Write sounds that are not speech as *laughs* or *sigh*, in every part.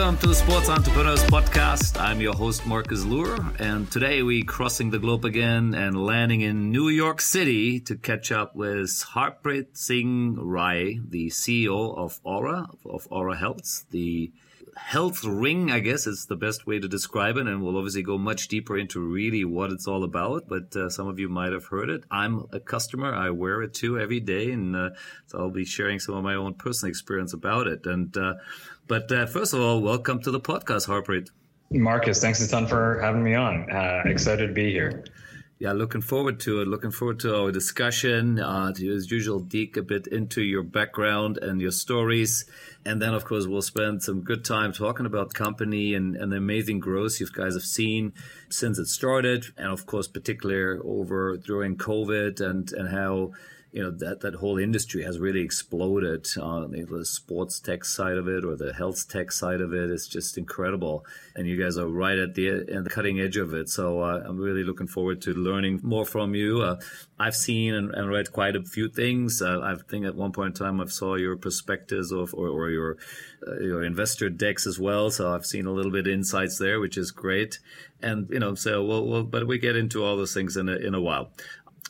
Welcome to the Sports Entrepreneurs Podcast. I'm your host, Marcus Luer, and today we're crossing the globe again and landing in New York City to catch up with Harpreet Singh Rai, the CEO of Oura, of Oura Health, the health ring, I guess is the best way to describe it. And we'll obviously go much deeper into really what it's all about. But uh, some of you might have heard it. I'm a customer. I wear it too every day. And uh, so I'll be sharing some of my own personal experience about it. And, uh, but uh, first of all, welcome to the podcast, Harpreet. Marcus, thanks a ton for having me on. Uh, excited to be here. Yeah, looking forward to it. Looking forward to our discussion. Uh, to, as usual, dig a bit into your background and your stories. And then, of course, we'll spend some good time talking about the company and, and the amazing growth you guys have seen since it started. And, of course, particularly over during COVID and, and how you know that that whole industry has really exploded. Uh, the sports tech side of it or the health tech side of it. it is just incredible, and you guys are right at the at the cutting edge of it. So uh, I'm really looking forward to learning more from you. Uh, I've seen and, and, read quite a few things. Uh, I think at one point in time I saw your perspectives of or, or your uh, your investor decks as well. So I've seen a little bit of insights there, which is great. And you know, so we'll, we'll but we get into all those things in a, in a while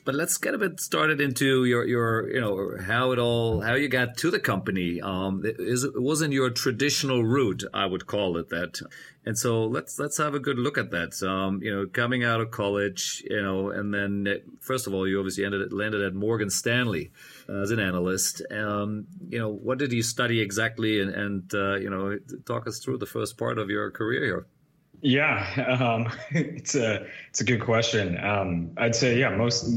but let's get a bit started into your your you know how it all how you got to the company. Um, it, it wasn't your traditional route, I would call it that. And so let's let's have a good look at that. Um, you know, coming out of college, you know, and then first of all, you obviously ended landed at Morgan Stanley as an analyst. Um, you know, what did you study exactly? And, and uh, you know, talk us through the first part of your career here. Yeah, um, *laughs* it's a it's a good question. Um, I'd say yeah, most.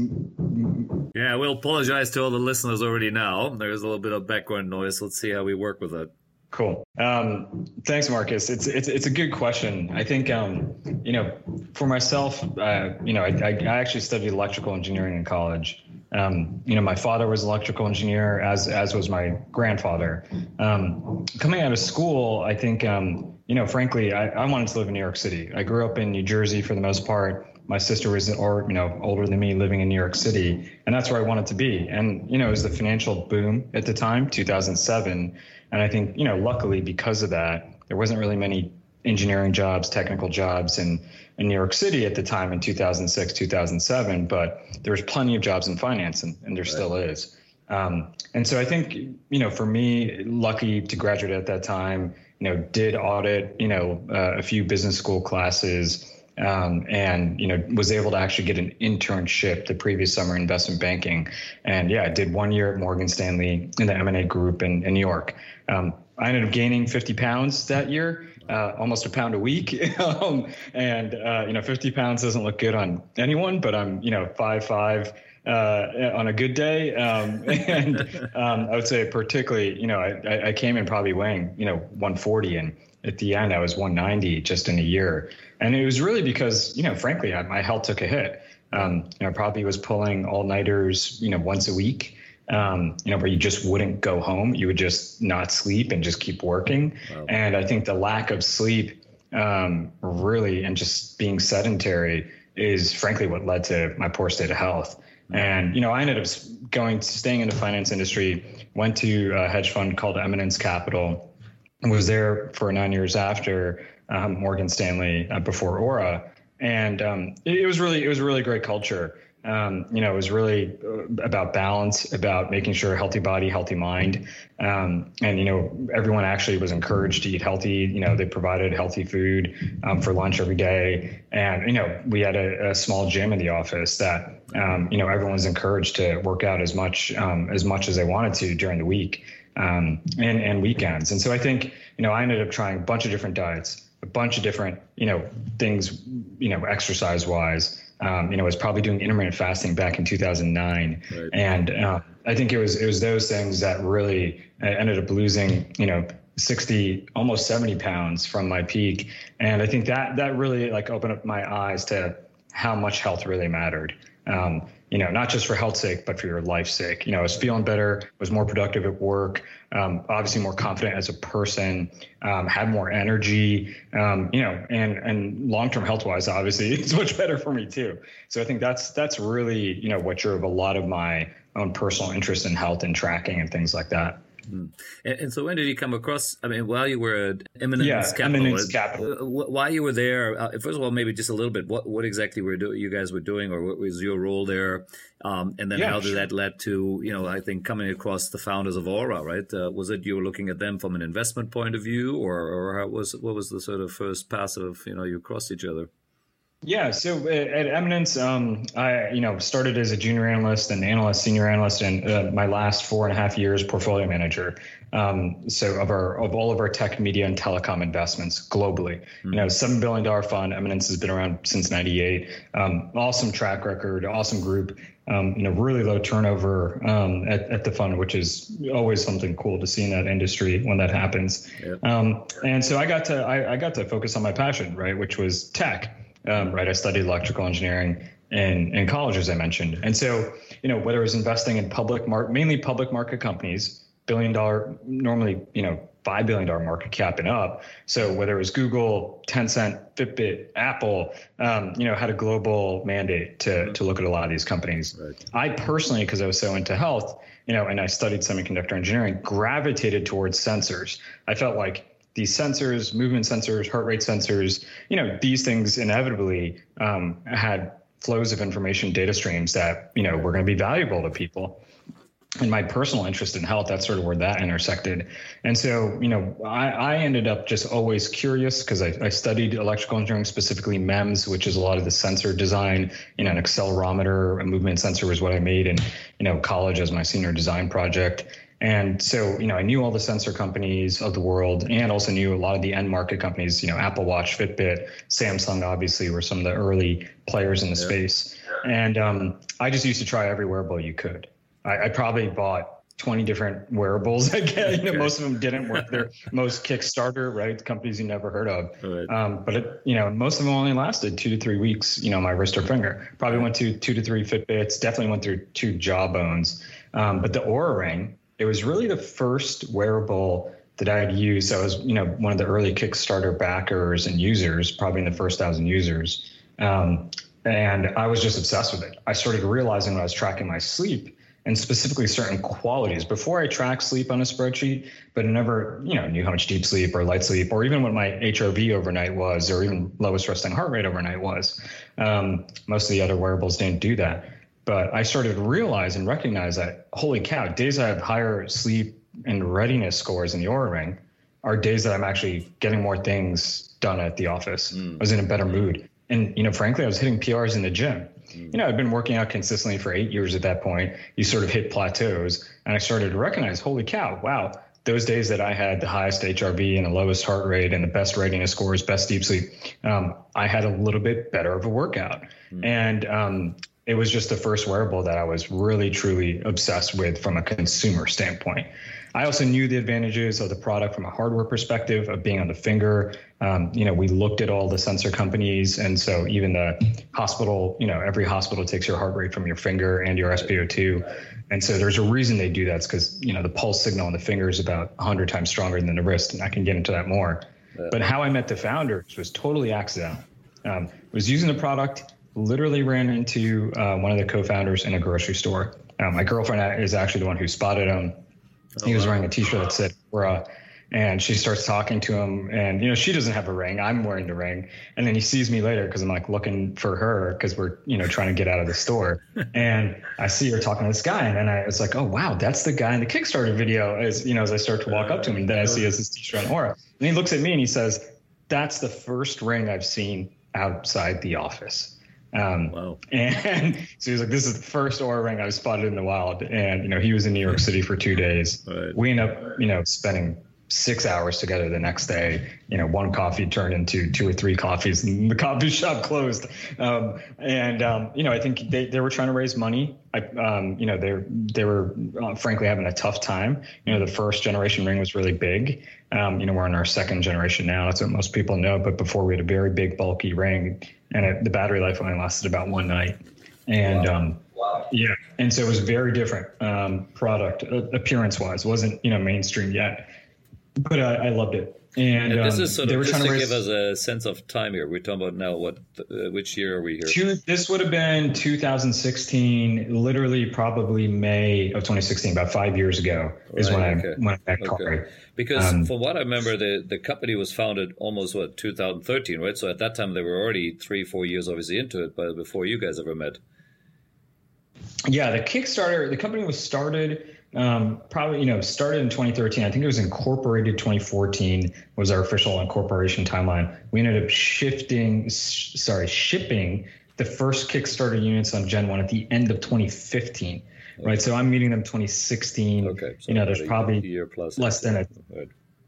Yeah, we'll apologize to all the listeners already now. There's a little bit of background noise. Let's see how we work with it. Cool. Um, thanks, Marcus. It's it's it's a good question. I think um, you know, for myself, uh, you know, I, I actually studied electrical engineering in college. Um, you know, my father was an electrical engineer, as as was my grandfather. Um, coming out of school, I think um, you know, frankly, I, I wanted to live in New York City. I grew up in New Jersey for the most part. My sister was, or you know, older than me, living in New York City, and that's where I wanted to be. And you know, it was the financial boom at the time, 2007, and I think you know, luckily because of that, there wasn't really many engineering jobs, technical jobs in in New York City at the time in 2006, 2007. But there was plenty of jobs in finance, and, and there right. still is. Um, and so I think you know, for me, lucky to graduate at that time you know, did audit, you know, uh, a few business school classes, um, and you know, was able to actually get an internship the previous summer in investment banking, and yeah, I did one year at Morgan Stanley in the M and A group in, in New York. Um, I ended up gaining 50 pounds that year, uh, almost a pound a week. *laughs* um, and, uh, you know, 50 pounds doesn't look good on anyone, but I'm, you know, five, five, uh, on a good day. Um, *laughs* and um, I would say particularly, you know, I, I came in probably weighing, you know, 140 and at the end I was 190 just in a year. And it was really because, you know, frankly, I, my health took a hit. Um, you know, I probably was pulling all nighters, you know, once a week. Um, you know, where you just wouldn't go home. You would just not sleep and just keep working. Wow. And I think the lack of sleep um, really and just being sedentary is frankly what led to my poor state of health. And you know, I ended up going, staying in the finance industry. Went to a hedge fund called Eminence Capital, was there for nine years after um, Morgan Stanley uh, before Oura, And um, it, it was really, it was a really great culture um, you know, it was really uh, about balance, about making sure healthy body, healthy mind. Um, and, you know, everyone actually was encouraged to eat healthy. You know, they provided healthy food um, for lunch every day. And, you know, we had a, a small gym in the office that, um, you know, everyone was encouraged to work out as much, as much as they wanted to during the week um, and, and weekends. And so I think, you know, I ended up trying a bunch of different diets, a bunch of different, you know, things, you know, exercise wise um, you know, I was probably doing intermittent fasting back in 2009, right. and uh, I think it was it was those things that really I ended up losing, you know, 60 almost 70 pounds from my peak, and I think that that really like opened up my eyes to how much health really mattered. Um, you know, not just for health's sake, but for your life's sake. You know, I was feeling better, was more productive at work, um, obviously more confident as a person, um, had more energy, um, you know, and and long term health wise, obviously, *laughs* it's much better for me too. So I think that's that's really you know what drove a lot of my own personal interest in health and tracking and things like that. Mm. And, and, so when did you come across? I mean, while you were at Eminence yeah, Capital, Eminence Capital. Uh, while you were there, uh, first of all, maybe just a little bit, what what exactly were do, you guys were doing, or what was your role there? Um, and then yeah, how did sure. that led to you know I think coming across the founders of Oura, right? Uh, was it you were looking at them from an investment point of view, or or how was what was the sort of first pass of you know you crossed each other? Yeah, so uh, at Eminence, um, I you know started as a junior analyst and analyst, senior analyst, and uh, my last four and a half years portfolio manager. Um, so of our of all of our tech, media, and telecom investments globally, mm-hmm. you know, seven billion dollar fund. Eminence has been around since '98. Um, awesome track record, awesome group. Um, you know, really low turnover um, at, at the fund, which is always something cool to see in that industry when that happens. Um, and so I got to I, I got to focus on my passion, right, which was tech um, right? I studied electrical engineering in, in college, as I mentioned. And so, you know, whether it was investing in public market, mainly public market companies, billion dollar, normally, you know, $5 billion market cap and up. So whether it was Google, Tencent, Fitbit, Apple, um, you know, had a global mandate to, to look at a lot of these companies. Right. I personally, because I was so into health, you know, and I studied semiconductor engineering, gravitated towards sensors. I felt like these sensors, movement sensors, heart rate sensors, you know, these things inevitably um, had flows of information, data streams that you know were going to be valuable to people. And my personal interest in health, that's sort of where that intersected. And so, you know, I, I ended up just always curious because I, I, studied electrical engineering, specifically MEMS, which is a lot of the sensor design. You know, an accelerometer, a movement sensor was what I made in, you know, college as my senior design project. And so, you know, I knew all the sensor companies of the world and also knew a lot of the end market companies, you know, Apple Watch, Fitbit, Samsung, obviously, were some of the early players in the yeah. space. And um, I just used to try every wearable you could. I, I probably bought 20 different wearables. *laughs* Again, you know, most of them didn't work. They're most Kickstarter, right? Companies you never heard of. Right. Um, but it, you know, most of them only lasted two to three weeks. You know, my wrist or finger. Probably went to two to three Fitbits. Definitely went through two Jawbones. Um, but the Oura Ring, it was really the first wearable that I had used. I was, you know, one of the early Kickstarter backers and users, probably in the first thousand users. Um, and I was just obsessed with it. I started realizing when I was tracking my sleep and specifically certain qualities before I tracked sleep on a spreadsheet, but I never, you know, knew how much deep sleep or light sleep or even what my HRV overnight was or even lowest resting heart rate overnight was. Um, most of the other wearables didn't do that. But I started to realize and recognize that holy cow, days I have higher sleep and readiness scores in the Oura Ring are days that I'm actually getting more things done at the office. Mm. I was in a better mood. And, you know, frankly, I was hitting PRs in the gym. Mm. You know, I'd been working out consistently for eight years at that point. You sort of hit plateaus. And I started to recognize, holy cow, wow, those days that I had the highest HRV and the lowest heart rate and the best readiness scores, best deep sleep, um, I had a little bit better of a workout. Mm. And um, it was just the first wearable that I was really truly obsessed with from a consumer standpoint. I also knew the advantages of the product from a hardware perspective of being on the finger. Um, you know, we looked at all the sensor companies, and so even the hospital, you know, every hospital takes your heart rate from your finger and your SpO2, and so there's a reason they do that. It's because you know the pulse signal on the finger is about 100 times stronger than the wrist, and I can get into that more. But how I met the founders was totally accidental. Um, was using the product literally ran into uh, one of the co-founders in a grocery store. Um, my girlfriend is actually the one who spotted him. Oh, he was wow. wearing a T-shirt that said "Oura," and she starts talking to him. And you know, she doesn't have a ring. I'm wearing the ring. And then he sees me later because I'm like looking for her because we're you know trying to get out of the store. *laughs* and I see her talking to this guy, and then I was like, oh wow, that's the guy in the Kickstarter video. As you know, as I start to walk up to him, and then I see his T-shirt on Oura, and he looks at me and he says, "That's the first ring I've seen outside the office." Um, wow. And *laughs* so he was like, "This is the first Oura ring I've spotted in the wild." And you know, he was in New York City for two days. Right. We end up, you know, spending six hours together the next day. You know, one coffee turned into two or three coffees, and the coffee *laughs* shop closed. Um, and um, you know, I think they, they were trying to raise money. I, um, you know, they they were uh, frankly having a tough time. You know, the first generation ring was really big. Um, you know, we're in our second generation now. That's what most people know. But before we had a very big, bulky ring, and it, the battery life only lasted about one night. And wow. Um, wow. yeah, and so it was very different um, product uh, appearance wise. wasn't you know mainstream yet but I, I loved it. And, and this um, is sort of just to raise, give us a sense of time here. We're talking about now. What? Uh, which year are we here? Two, this would have been 2016. Literally, probably May of 2016. About five years ago is right, when okay. I when I met okay. Because um, from what I remember, the the company was founded almost what 2013, right? So at that time, they were already three, four years obviously into it, but before you guys ever met. Yeah, the Kickstarter. The company was started um, probably you know started in 2013 i think it was incorporated 2014 was our official incorporation timeline. We ended up shifting sorry shipping the first kickstarter units on gen 1 at the end of 2015 okay. right? So i'm meeting them 2016 okay so you know there's probably year plus. less than a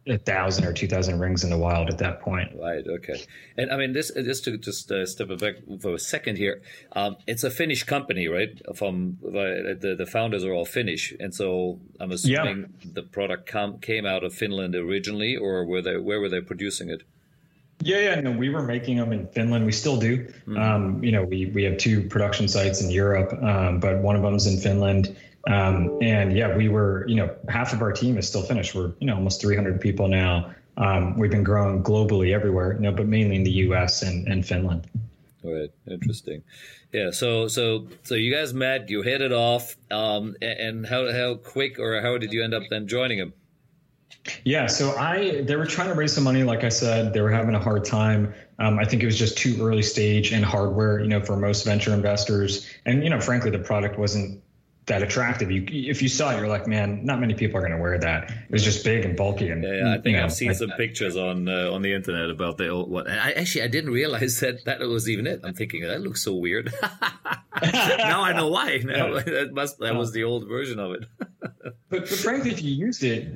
a thousand or two thousand rings in the wild at that point. Right. Okay. And I mean, this just to just uh, step back for a second here. Um, it's a Finnish company, right? From uh, the the founders are all Finnish, and so I'm assuming yeah. the product com- came out of Finland originally, or were they where were they producing it? Yeah, yeah, no, we were making them in Finland. We still do. Mm-hmm. Um, you know, we we have two production sites in Europe, um, but one of them's in Finland. Um, and yeah, we were, you know, half of our team is still Finnish. We're, you know, almost 300 people now. Um, we've been growing globally everywhere, you know, but mainly in the U.S. and, and Finland. Right. Interesting. Yeah. So, so, so you guys met, you hit it off. Um, and how, how quick or how did you end up then joining them? Yeah, so I they were trying to raise some money. Like I said, they were having a hard time. Um, I think it was just too early stage in hardware, you know, for most venture investors. And you know, frankly, the product wasn't that attractive. You, if you saw it, you're like, man, not many people are going to wear that. It was just big and bulky. And yeah, yeah I think I've know, seen some pictures on uh, on the internet about the old one. I actually I didn't realize that that was even it. I'm thinking that looks so weird. *laughs* now I know why. *laughs* Now, yeah. that must that was the old version of it. *laughs* but, but frankly, if you used it,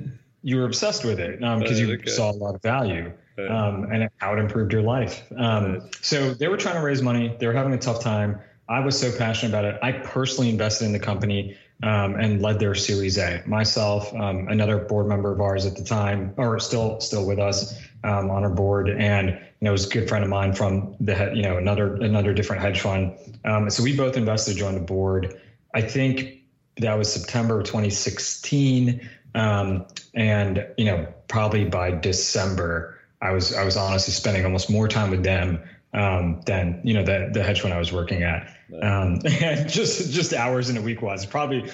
you were obsessed with it because um, you okay. saw a lot of value. Um, and how it improved your life. Um, so they were trying to raise money. They were having a tough time. I was so passionate about it. I personally invested in the company um, and led their Series A. Myself, um, another board member of ours at the time, or still still with us um, on our board, and you know, was a good friend of mine from the you know another another different hedge fund. Um, so we both invested, joined the board. I think that was September of 2016, um, and you know probably by December, I was I was honestly spending almost more time with them um, than you know the the hedge fund I was working at. Um, *laughs* and just just hours in a week was probably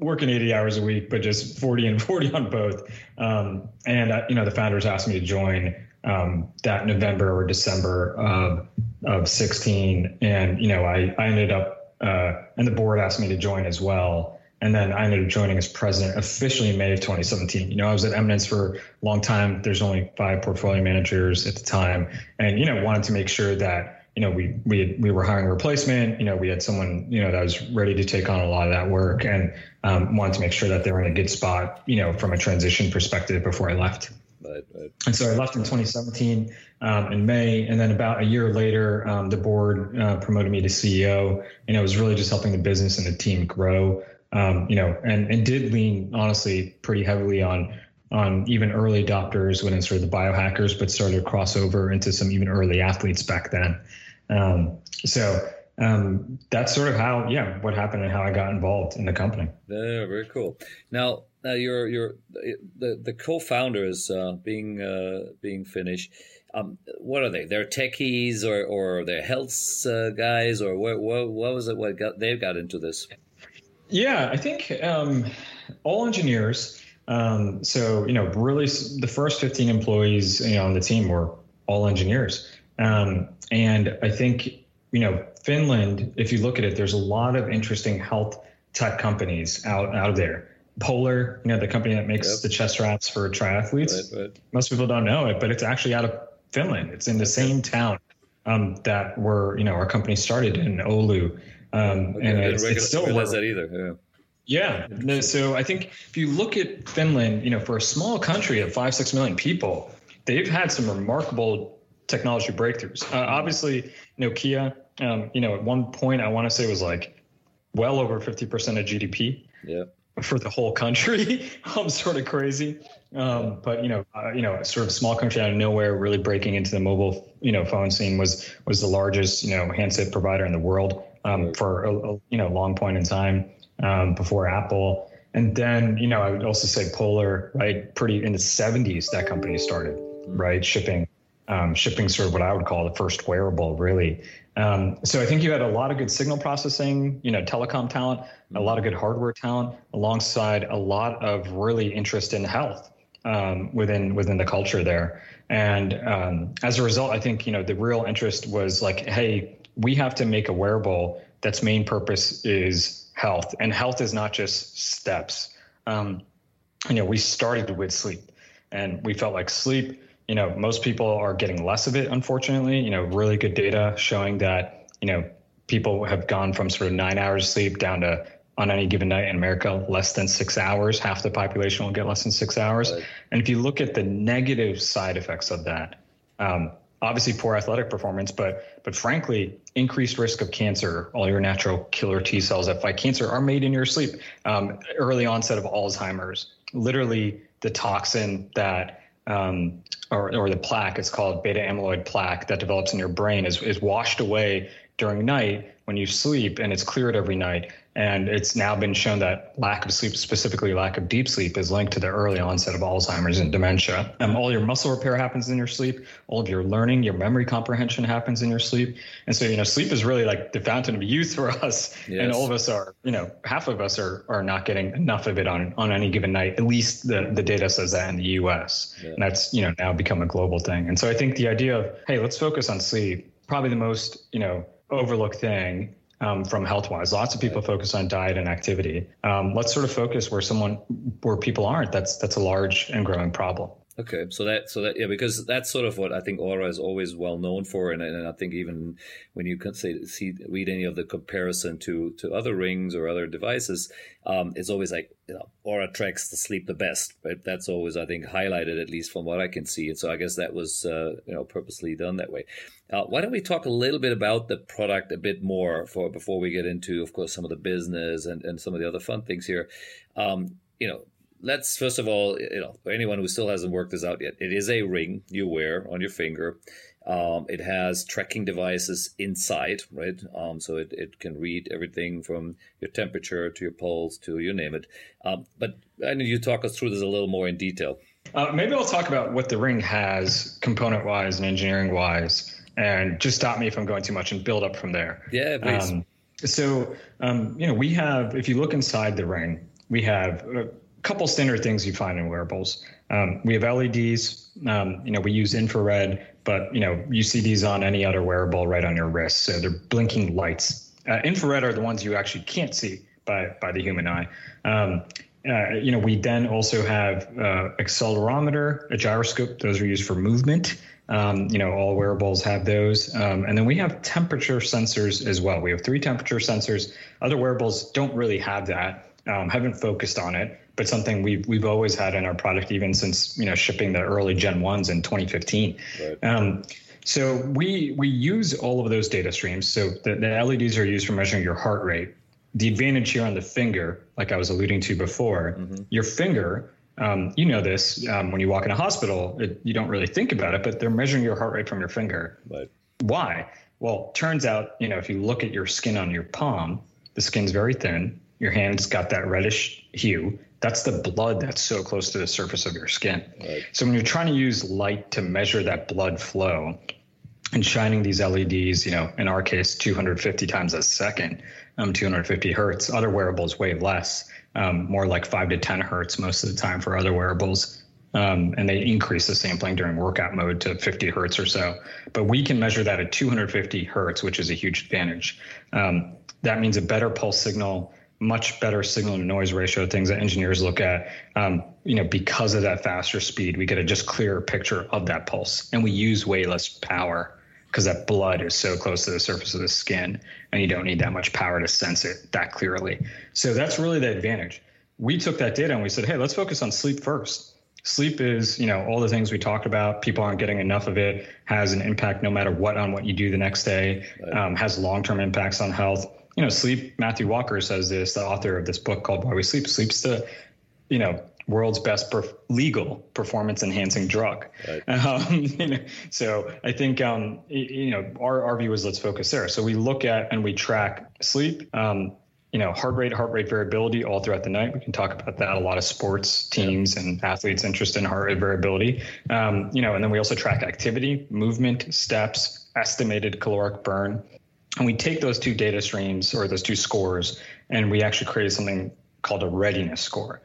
working 80 hours a week, but just 40 and *laughs* 40 on both. Um, and uh, you know the founders asked me to join um, that November or December of of 16, and you know I I ended up uh, and the board asked me to join as well. And then I ended up joining as president officially in May of 2017. You know, I was at Eminence for a long time. There's only five portfolio managers at the time, and you know, wanted to make sure that you know we we had, we were hiring a replacement. You know, we had someone you know that was ready to take on a lot of that work, and um, wanted to make sure that they were in a good spot. You know, from a transition perspective before I left. Right, right. And so I left in 2017 um, in May, and then about a year later, um, the board uh, promoted me to CEO, and it was really just helping the business and the team grow um, you know, and, and did lean honestly pretty heavily on on even early adopters when it's sort of the biohackers, but started to cross over into some even early athletes back then. Um, so um, that's sort of how, yeah, what happened and how I got involved in the company. Yeah, very cool. Now, now you're the the co-founders uh, being uh, being Finnish. Um, what are they? They're techies or or they're health uh, guys or what, what? What was it? What got they got into this? Yeah, I think um, all engineers. Um, so you know, really, the first 15 employees you know, on the team were all engineers, um, and I think you know Finland. If you look at it, there's a lot of interesting health tech companies out out of there. Polar, you know, the company that makes yep. the chest straps for triathletes. Right, right. Most people don't know it, but it's actually out of Finland. It's in the same town um, that were, you know, our company started in Oulu. Um, okay, and it's, it's still realize that either. Yeah. yeah. So I think if you look at Finland, you know, for a small country of five six million people, they've had some remarkable technology breakthroughs. Uh, obviously, Nokia, um, you know, at one point I want to say was like well over fifty percent of GDP. Yeah. For the whole country, *laughs* I'm sort of crazy. Um, but you know, uh, you know, sort of small country out of nowhere, really breaking into the mobile, you know, phone scene was was the largest, you know, handset provider in the world um, for a, a, you know long point in time um, before Apple. and then, you know, I would also say Polar, right? Pretty in the 70s, that company started, mm-hmm. right? Shipping, um, shipping sort of what I would call the first wearable, really. Um, so I think you had a lot of good signal processing, you know, telecom talent, a lot of good hardware talent, alongside a lot of really interest in health um, within within the culture there. And um, as a result, I think you know the real interest was like, hey, we have to make a wearable that's main purpose is health, and health is not just steps. Um, you know, we started with sleep, and we felt like sleep. You know, most people are getting less of it, unfortunately. You know, really good data showing that you know people have gone from sort of nine hours sleep down to on any given night in America, less than six hours. Half the population will get less than six hours. Right. And if you look at the negative side effects of that, um, obviously poor athletic performance, but but frankly, increased risk of cancer. All your natural killer T cells that fight cancer are made in your sleep. Um, early onset of Alzheimer's, literally the toxin that um, or, or the plaque, it's called beta amyloid plaque that develops in your brain is, is washed away during night when you sleep and it's cleared every night. And it's now been shown that lack of sleep, specifically lack of deep sleep, is linked to the early onset of Alzheimer's and dementia. Um, all your muscle repair happens in your sleep. All of your learning, your memory comprehension happens in your sleep. And so, you know, sleep is really like the fountain of youth *laughs* for us. Yes. And all of us are, you know, half of us are are not getting enough of it on on any given night. At least the the data says that in the U.S. Yeah. And that's you know now become a global thing. And so I think the idea of hey, let's focus on sleep, probably the most you know overlooked thing um, from health wise. Lots of people focus on diet and activity. Um, let's sort of focus where someone where people aren't. That's that's a large and growing problem. Okay, so that so that yeah, because that's sort of what I think Oura is always well known for, and, and I think even when you can say see read any of the comparison to to other rings or other devices, um, it's always like you know Oura tracks the sleep the best, right? That's always I think highlighted at least from what I can see, and so I guess that was uh, you know purposely done that way. Uh, why don't we talk a little bit about the product a bit more for before we get into, of course, some of the business and and some of the other fun things here. Um, you know, let's first of all, you know, for anyone who still hasn't worked this out yet, it is a ring you wear on your finger. Um, it has tracking devices inside, right? Um, so it, it can read everything from your temperature to your pulse to you name it. Um, but I know you talk us through this a little more in detail. Uh, maybe I'll talk about what the ring has component wise and engineering wise, and just stop me if I'm going too much and build up from there. Yeah, please. Um, so, um, you know, we have, if you look inside the ring, we have a couple standard things you find in wearables. Um, we have LEDs. Um, you know, we use infrared, but you know, you see these on any other wearable right on your wrist. So they're blinking lights. Uh, infrared are the ones you actually can't see by by the human eye. Um, uh, you know, we then also have uh, accelerometer, a gyroscope. Those are used for movement. Um, you know, all wearables have those. Um, and then we have temperature sensors as well. We have three temperature sensors. Other wearables don't really have that. Um, haven't focused on it but something we've we've always had in our product even since you know shipping the early Gen ones in 2015. Right. Um, so we we use all of those data streams. So the, the LEDs are used for measuring your heart rate. The advantage here on the finger, like I was alluding to before, mm-hmm. your finger. Um, you know this um, when you walk in a hospital, it, you don't really think about it, but they're measuring your heart rate from your finger. Right. Why? Well, turns out, you know, if you look at your skin on your palm, the skin's very thin. Your hand's got that reddish hue that's the blood that's so close to the surface of your skin. Right. So when you're trying to use light to measure that blood flow and shining these LEDs, you know, in our case, 250 times a second, um, 250 hertz. Other wearables way less, um, more like five to 10 hertz most of the time for other wearables. Um, and they increase the sampling during workout mode to 50 hertz or so. But we can measure that at 250 hertz, which is a huge advantage. Um, that means a better pulse signal much better signal to noise ratio, things that engineers look at. Um, you know, because of that faster speed, we get a just clearer picture of that pulse, and we use way less power because that blood is so close to the surface of the skin, and you don't need that much power to sense it that clearly. So that's really the advantage. We took that data and we said, hey, let's focus on sleep first. Sleep is, you know, all the things we talked about. People aren't getting enough of it. Has an impact no matter what on what you do the next day. Um, has long-term impacts on health you know, sleep. Matthew Walker says this, the author of this book called Why We Sleep. Sleep's the, you know, world's best perf- legal performance enhancing drug. Right. *laughs* Um, you know, so I think um, you know our our view is let's focus there. So we look at and we track sleep. Um, you know, heart rate, heart rate variability all throughout the night. We can talk about that. A lot of sports teams and athletes interest in heart rate variability. Um, you know, and then we also track activity, movement, steps, estimated caloric burn. And we take those two data streams or those two scores, and we actually create something called a readiness score.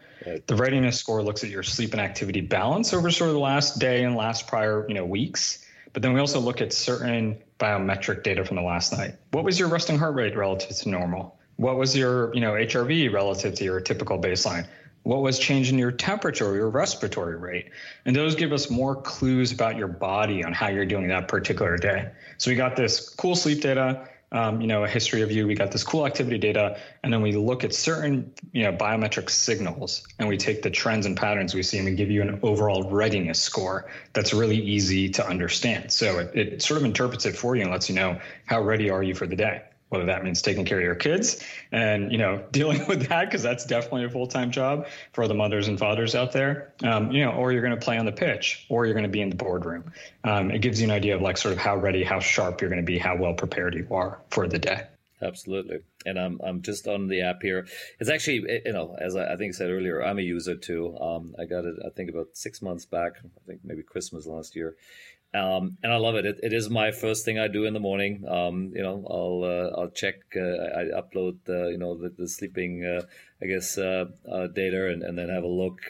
The readiness score looks at your sleep and activity balance over sort of the last day and last prior, you know, weeks. But then we also look at certain biometric data from the last night. What was your resting heart rate relative to normal? What was your, you know, HRV relative to your typical baseline? What was changing your temperature, or your respiratory rate? And those give us more clues about your body on how you're doing that particular day. So we got this cool sleep data um, you know, a history of you. We got this cool activity data, and then we look at certain, you know, biometric signals, and we take the trends and patterns we see, and we give you an overall readiness score that's really easy to understand. So it, it sort of interprets it for you and lets you know how ready are you for the day whether that means taking care of your kids and you know *laughs* dealing with that because that's definitely a full-time job for the mothers and fathers out there. Um, you know or you're going to play on the pitch or you're going to be in the boardroom. Um, it gives you an idea of like sort of how ready how sharp you're going to be how well prepared you are for the day. Absolutely. And i'm, I'm just on the app here. It's actually you know as i, I think I said earlier i'm a user too. Um, i got it i think about six months back i think maybe christmas last year um, and I love it. it. It is my first thing I do in the morning. Um, you know, I'll uh, I'll check. Uh, I upload you know the, the sleeping uh, I guess uh, uh, data and, and then have a look.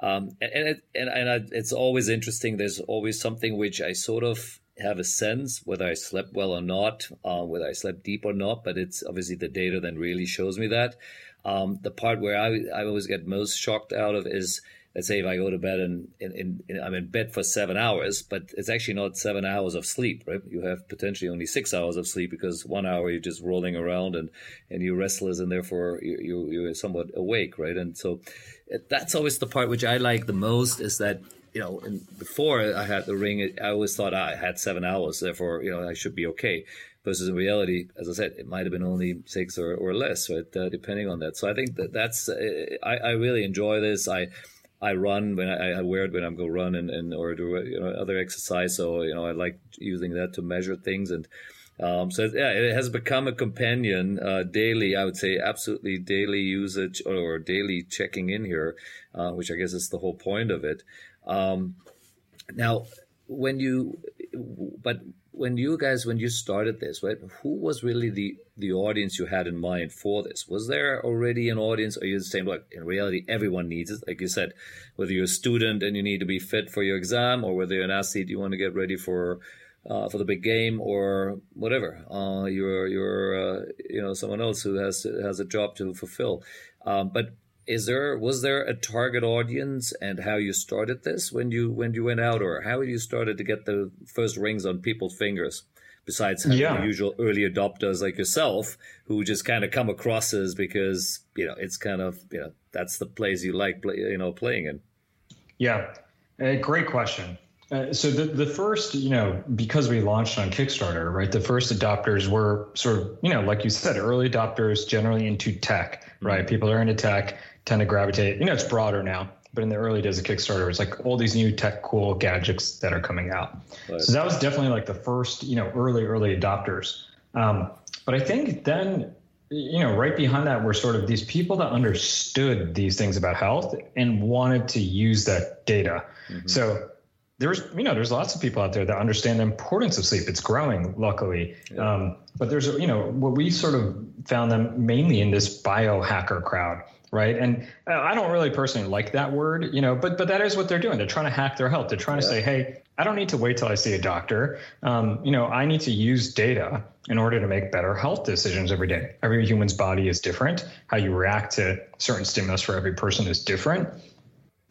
Um, and and it, and, and I, it's always interesting. There's always something which I sort of have a sense whether I slept well or not, whether I slept deep or not. But it's obviously the data then really shows me that. Um, the part where I I always get most shocked out of is let's say if I go to bed and, I'm in bed for seven hours, but it's actually not seven hours of sleep, right? You have potentially only six hours of sleep because one hour you're just rolling around and, and you're restless and therefore you, you, you're somewhat awake, right? And so that's always the part which I like the most is that, you know, before I had the ring, I always thought ah, I had seven hours, therefore, you know, I should be okay versus in reality, as I said, it might have been only six or, or less, right? Uh, depending on that. So I think that that's, uh, I, I really enjoy this. I, I run when I, I, wear it when I'm go run and, and or do you know other exercise. So you know I like using that to measure things and um, so yeah, it has become a companion uh, daily. I would say absolutely daily usage or, daily checking in here, uh, which I guess is the whole point of it. Um, now, when you but when you guys when you started this right who was really the the audience you had in mind for this? Was there already an audience? Or you saying like in reality everyone needs it? Like you said whether you're a student and you need to be fit for your exam or whether you're an athlete you want to get ready for uh, for the big game or whatever uh, you're you're uh, you know someone else who has has a job to fulfill. Um, but is there was there a target audience and how you started this when you when you went out or how you started to get the first rings on people's fingers? Besides yeah. the usual early adopters like yourself who just kind of come across as because you know it's kind of you know that's the place you like play, you know playing in. Yeah. Uh, great question uh, so the, the first, you know, because we launched on Kickstarter, right? The first adopters were sort of, you know, like you said, early adopters generally into tech, right? Mm-hmm. People are into tech tend to gravitate. You know, it's broader now, but in the early days of Kickstarter, it's like all these new tech cool gadgets that are coming out. Right. So that was definitely like the first, you know, early early adopters. Um, but I think then, you know, right behind that were sort of these people that understood these things about health and wanted to use that data. Mm-hmm. So there's you know there's lots of people out there that understand the importance of sleep it's growing luckily yeah. um, but there's you know what we sort of found them mainly in this biohacker crowd right? And uh, I don't really personally like that word, you know, but but that is what they're doing. They're trying to hack their health. They're trying yeah. to say, hey, I don't need to wait till I see a doctor. Um, you know, I need to use data in order to make better health decisions every day. Every human's body is different. How you react to certain stimulus for every person is different.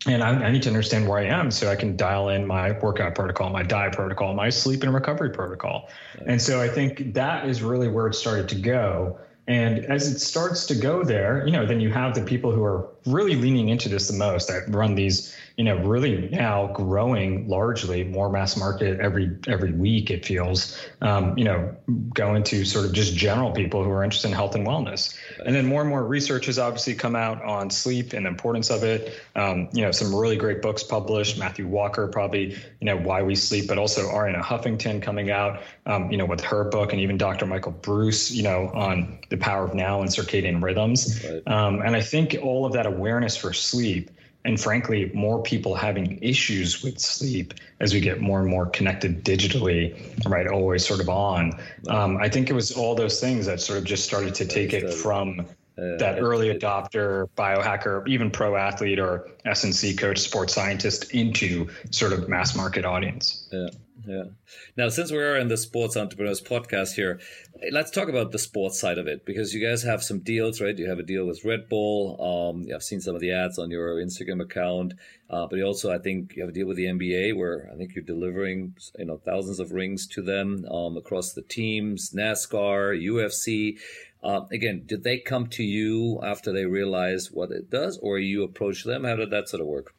And I, I need to understand where I am so I can dial in my workout protocol, my diet protocol, my sleep and recovery protocol. And so I think that is really where it started to go and as it starts to go there, you know, then you have the people who are really leaning into this the most. I run these, you know, really now growing largely more mass market every every week. It feels, um, you know, going to sort of just general people who are interested in health and wellness. And then more and more research has obviously come out on sleep and the importance of it. Um, you know, some really great books published. Matthew Walker, probably, you know, Why We Sleep, but also Arianna Huffington coming out, um, you know, with her book, and even Dr. Michael Breus, you know, on the power of now and circadian rhythms. Right. Um, and I think all of that awareness for sleep and frankly, more people having issues with sleep as we get more and more connected digitally, right? Always sort of on. Um, I think it was all those things that sort of just started to take it from that early adopter, biohacker, even pro athlete or S&C coach, sports scientist into sort of mass market audience. Yeah. Yeah. Now, since we're in the Sports Entrepreneurs podcast here, let's talk about the sports side of it because you guys have some deals, right? You have a deal with Red Bull. Um, I've seen some of the ads on your Instagram account, uh, but you also, I think, you have a deal with the NBA where I think you're delivering, you know, thousands of rings to them um, across the teams, NASCAR, UFC. Uh, again, did they come to you after they realized what it does, or you approach them? How did that sort of work?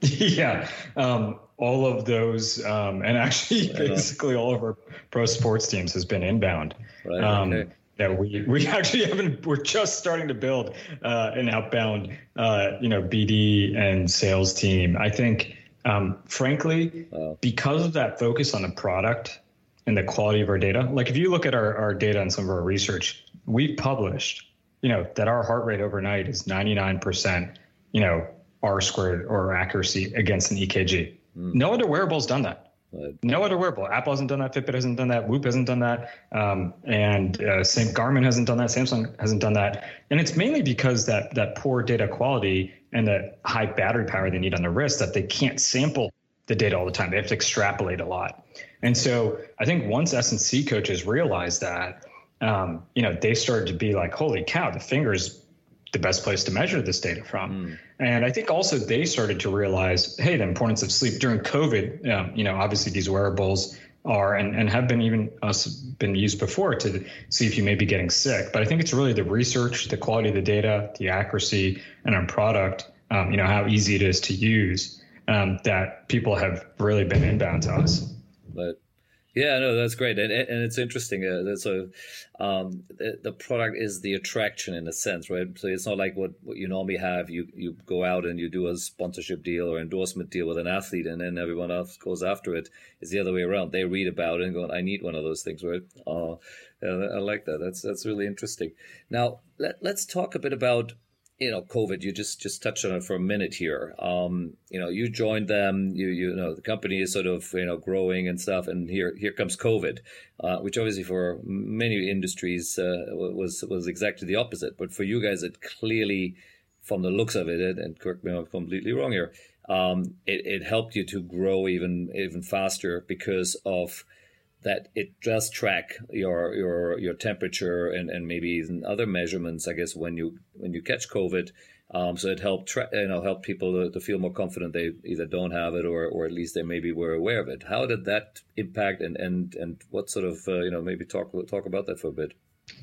*laughs* yeah, um, all of those, um, and actually, basically all of our pro sports teams has been inbound. Right. Um, okay. Yeah, we *laughs* we actually haven't. We're just starting to build uh, an outbound, uh, you know, BD and sales team. I think, um, frankly, wow. because of that focus on the product and the quality of our data. Like if you look at our, our data and some of our research, we've published, you know, that our heart rate overnight is 99%, you know, R squared or accuracy against an EKG. Mm. No other wearable's done that. Right. No other wearable. Apple hasn't done that. Fitbit hasn't done that. Whoop hasn't done that. Um, and uh, same Garmin hasn't done that. Samsung hasn't done that. And it's mainly because that that poor data quality and the high battery power they need on the wrist that they can't sample the data all the time. They have to extrapolate a lot. And so I think once S&C coaches realized that, um, you know, they started to be like, holy cow, the fingers the best place to measure this data from. Mm. And I think also they started to realize, hey, the importance of sleep during COVID. Um, you know, obviously these wearables are and, and have been even been used before to see if you may be getting sick. But I think it's really the research, the quality of the data, the accuracy, and our product. Um, you know how easy it is to use um, that people have really been inbound to us. But yeah, no, that's great, and, and it's interesting. Uh, so, um, the, the, product is the attraction in a sense, right? So it's not like what, what you normally have. You you go out and you do a sponsorship deal or endorsement deal with an athlete, and then everyone else goes after it. It's the other way around. They read about it and go, "I need one of those things," right? Uh, I like that. That's that's really interesting. Now let, let's talk a bit about you know, COVID, you just just touched on it for a minute here. Um, you know, you joined them. You you know, the company is sort of you know growing and stuff, and here here comes COVID, uh, which obviously for many industries uh, was was exactly the opposite. But for you guys, it clearly, from the looks of it, and correct me if I'm completely wrong here, um, it it helped you to grow even even faster because of that it does track your your your temperature and, and maybe other measurements. I guess when you when you catch COVID, um, so it helped tra- you know help people to, to, feel more confident they either don't have it or or at least they maybe were aware of it. How did that impact and and and what sort of uh, you know maybe talk talk about that for a bit.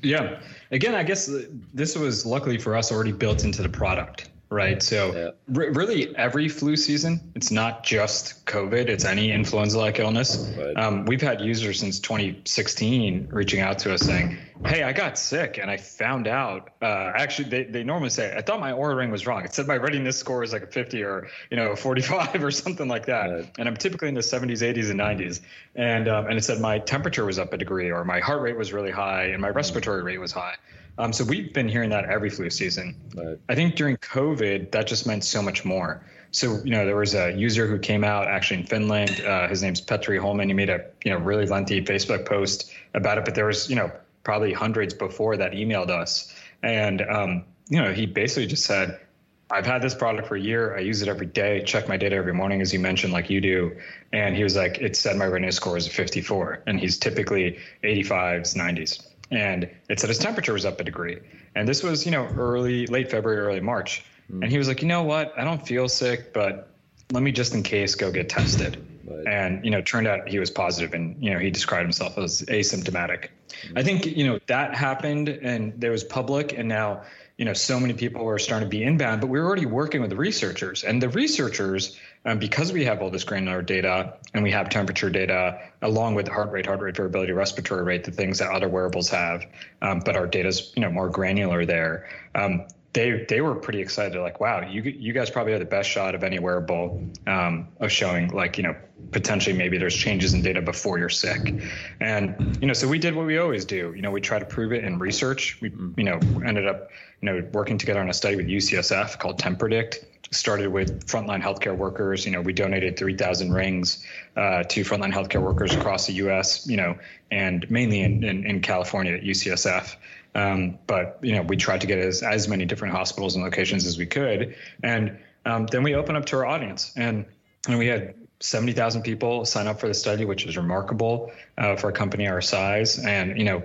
Yeah, again, I guess this was luckily for us already built into the product right? So yeah. r- really, every flu season, it's not just COVID; it's any influenza-like illness. Right. Um, we've had users since 2016 reaching out to us saying, "Hey, I got sick and I found out." Uh, actually, they, they normally say, "I thought my Oura ring was wrong. It said my readiness score is like a 50 or you know *laughs* 45 or something like that." Right. And I'm typically in the 70s, 80s, and 90s, and um, and it said my temperature was up a degree or my heart rate was really high and my respiratory rate was high. Um, so we've been hearing that every flu season. Right. I think during COVID, that just meant so much more. So you know, there was a user who came out actually in Finland. Uh, his name's Petri Holman. He made a you know really lengthy Facebook post about it, but there was you know probably hundreds before that emailed us, and um, you know he basically just said. I've had this product for a year. I use it every day, check my data every morning, as you mentioned, like you do. And he was like, it said my readiness score is 54. And he's typically 85s, 90s and it said his temperature was up a degree. And this was, you know, early, late February, early March. Mm. And he was like, you know what? I don't feel sick, but let me just in case go get tested. And, you know, turned out he was positive and, you know, he described himself as asymptomatic. Mm. I think, you know, that happened and there was public and now you know, so many people were starting to be inbound, but we were already working with the researchers. And the researchers, um, because we have all this granular data and we have temperature data along with heart rate, heart rate variability, respiratory rate, the things that other wearables have, um, but our data's you know more granular there. Um, they they were pretty excited, like, wow, you you guys probably have the best shot of any wearable um, of showing like you know potentially maybe there's changes in data before you're sick, and you know so we did what we always do. You know we try to prove it in research. We you know ended up you know working together on a study with UCSF called TempPredict started with frontline healthcare workers. You know, we donated 3,000 rings uh, to frontline healthcare workers across the U.S. You know, and mainly in, in, in California at UCSF. Um, but you know, we tried to get as as many different hospitals and locations as we could, and um, then we opened up to our audience, and and we had 70,000 people sign up for the study, which is remarkable uh, for a company our size. And, you know,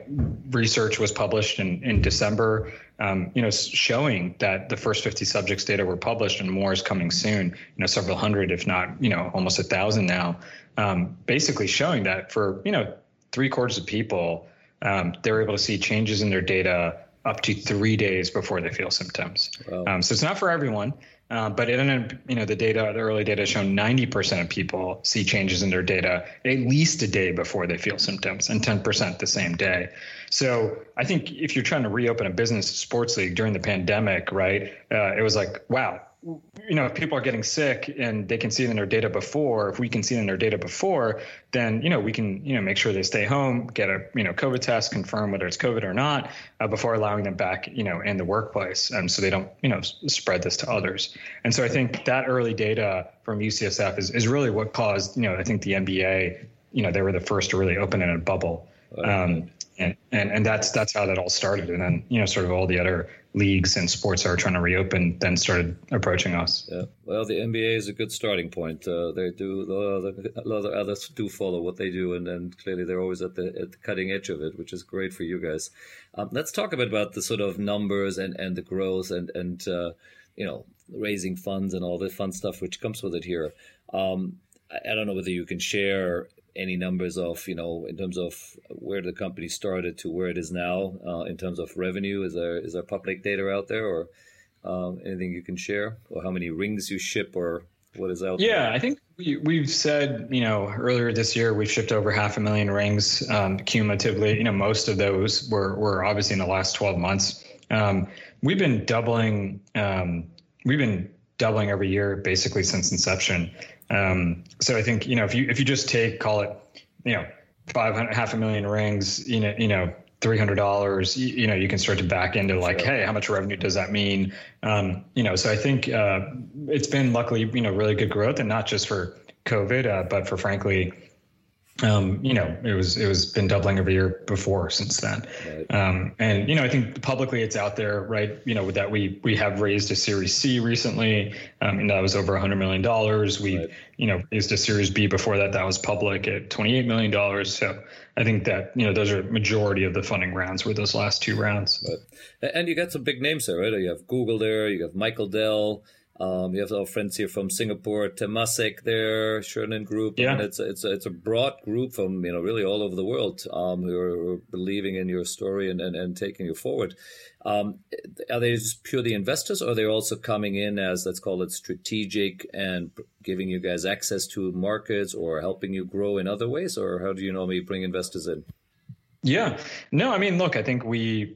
research was published in, in December, um, you know, showing that the first 50 subjects data were published and more is coming soon, you know, several hundred, if not, you know, almost a thousand now, um, basically showing that for, you know, three quarters of people, um, they're able to see changes in their data up to three days before they feel symptoms. Wow. Um, so it's not for everyone, uh, but it ended, you know, the data, the early data shown 90% of people see changes in their data at least a day before they feel symptoms, and 10% the same day. So I think if you're trying to reopen a business sports league during the pandemic, right, uh, it was like, wow, you know, if people are getting sick and they can see it in their data before, if we can see it in their data before, then, you know, we can, you know, make sure they stay home, get a, you know, COVID test, confirm whether it's COVID or not, uh, before allowing them back, you know, in the workplace. Um, so they don't, you know, spread this to others. And so I think that early data from UCSF is, is really what caused, you know, I think the NBA, you know, they were the first to really open in a bubble. Um, and, and, and that's, that's how that all started. And then, you know, sort of all the other leagues and sports that are trying to reopen then started approaching us. Yeah. Well, the NBA is a good starting point. Uh, they do a lot of others do follow what they do, and then clearly they're always at the, at the cutting edge of it, which is great for you guys. Um, let's talk a bit about the sort of numbers and, and the growth and and uh, you know raising funds and all the fun stuff which comes with it here. Um, I don't know whether you can share any numbers of you know in terms of where the company started to where it is now uh, in terms of revenue is there is there public data out there or um, anything you can share or how many rings you ship or what is out there? yeah there? i think we, we've said you know earlier this year we've shipped over half a million rings um, cumulatively you know most of those were, were obviously in the last 12 months um, we've been doubling um, we've been doubling every year basically since inception um, so I think you know if you if you just take call it you know five hundred half a million rings you know you know three hundred dollars you, you, know you can start to back into like sure. hey how much revenue does that mean um, you know so I think uh, it's been luckily you know really good growth and not just for COVID uh, but for frankly um, you know, it was it was been doubling every year before since then. Right. Um, and you know, I think publicly it's out there, right? You know, that we we have raised a Series C recently, um, and that was over 100 million dollars. We right. you know raised a Series B before that, that was public at 28 million dollars. So I think that you know those are majority of the funding rounds were those last two rounds. Right. And you got some big names there, right? You have Google there, you have Michael Dell. Um, you have our friends here from Singapore, Temasek there, Chernin Group. Yeah. Mean, it's a, it's a, it's a broad group from you know really all over the world um, who, are, who, are, believing in your story and, and, and taking you forward. Um, are they just purely investors, or are they also coming in as let's call it strategic and giving you guys access to markets or helping you grow in other ways, or how do you normally bring investors in? Yeah. No, I mean, look, I think we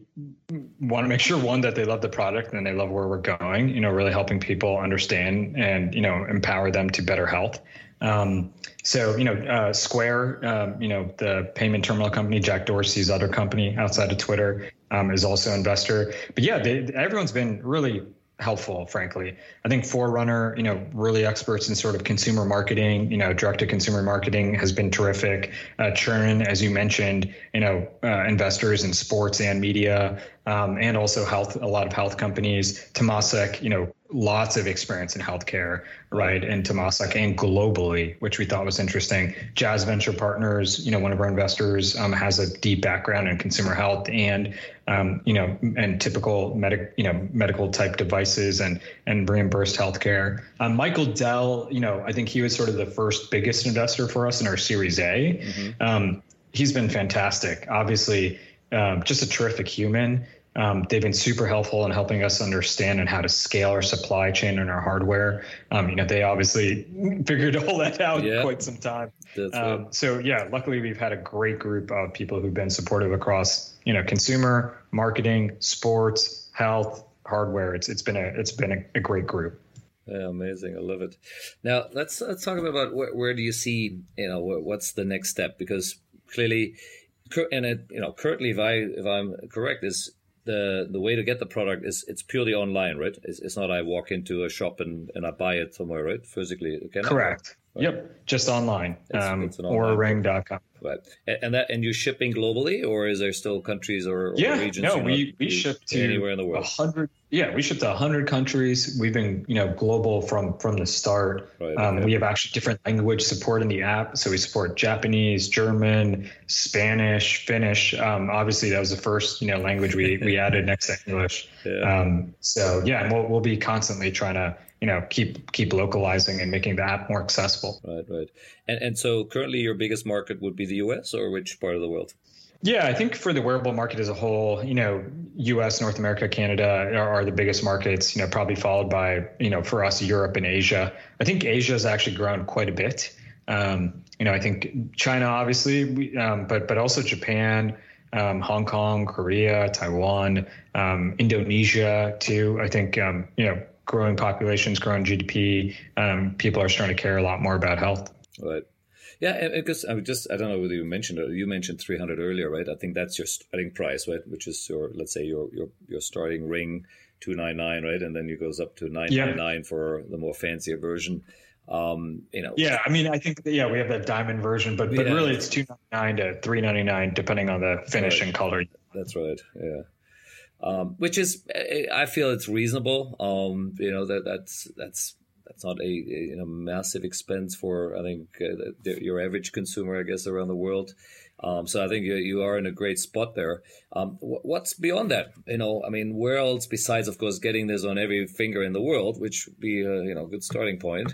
want to make sure one that they love the product and they love where we're going, you know, really helping people understand and, you know, empower them to better health. Um, so, you know, uh, Square, um, you know, the payment terminal company, Jack Dorsey's other company outside of Twitter, um, is also investor. But yeah, they, everyone's been really helpful, frankly. I think Forerunner, you know, really experts in sort of consumer marketing, you know, direct to consumer marketing has been terrific. Uh, Churn, as you mentioned, you know, uh, investors in sports and media, um, and also health, a lot of health companies. Temasek, you know, lots of experience in healthcare, right? And Temasek and globally, which we thought was interesting. Jazz Venture Partners, you know, one of our investors um, has a deep background in consumer health and, um, you know, and typical medic, you know, medical type devices and and reimbursed healthcare. Um, Michael Dell, you know, I think he was sort of the first biggest investor for us in our Series A. Mm-hmm. Um, he's been fantastic. Obviously, um, just a terrific human Um, they've been super helpful in helping us understand and how to scale our supply chain and our hardware. Um, you know, they obviously figured all that out yeah. quite some time. Um, so yeah, luckily we've had a great group of people who've been supportive across, you know, consumer, marketing, sports, health, hardware. It's it's been a it's been a, a great group. Yeah, amazing. I love it. Now let's let's talk about where, where do you see you know what's the next step because clearly, and it, you know currently if I if I'm correct is the the way to get the product is it's purely online, right? It's, it's not I walk into a shop and, and I buy it somewhere, right? Physically, Correct. Right? Yep, just online, it's, um, it's ouraring.com. Right, and that and you're shipping globally, or is there still countries or, yeah, or regions? No, we we ship to anywhere in the world. hundred, yeah, we ship to hundred countries. We've been you know global from from the start. Right, um, okay. We have actually different language support in the app, so we support Japanese, German, Spanish, Finnish. Um, obviously, that was the first you know language we we *laughs* added next to English. Yeah. Um, so yeah, and we'll we'll be constantly trying to you know keep keep localizing and making the app more accessible. Right, right. And and so currently your biggest market would be the US or which part of the world? Yeah, I think for the wearable market as a whole, you know, US, North America, Canada are, are, the biggest markets, you know, probably followed by, you know, for us, Europe and Asia. I think Asia has actually grown quite a bit. Um, you know, I think China, obviously, um, but but also Japan, um, Hong Kong, Korea, Taiwan, um, Indonesia too. I think um, you know growing populations, growing GDP, um, people are starting to care a lot more about health. Right. Yeah, because I just I don't know whether you mentioned it. You mentioned 300 earlier, right? I think that's your starting price, right? Which is your let's say your your your starting ring 299, right? And then it goes up to 999 yeah. for the more fancier version. Um, you know. Yeah, I mean, I think yeah, we have that diamond version, but but yeah. really it's 299 to 399 depending on the finish right. and color. That's right. Yeah um, which is I feel it's reasonable. Um, you know that that's that's that's not a, a you know, massive expense for I think uh, the, your average consumer, I guess, around the world. Um, so I think you, you are in a great spot there. Um, what's beyond that? You know, I mean, where else besides, of course, getting this on every finger in the world, which would be a you know good starting point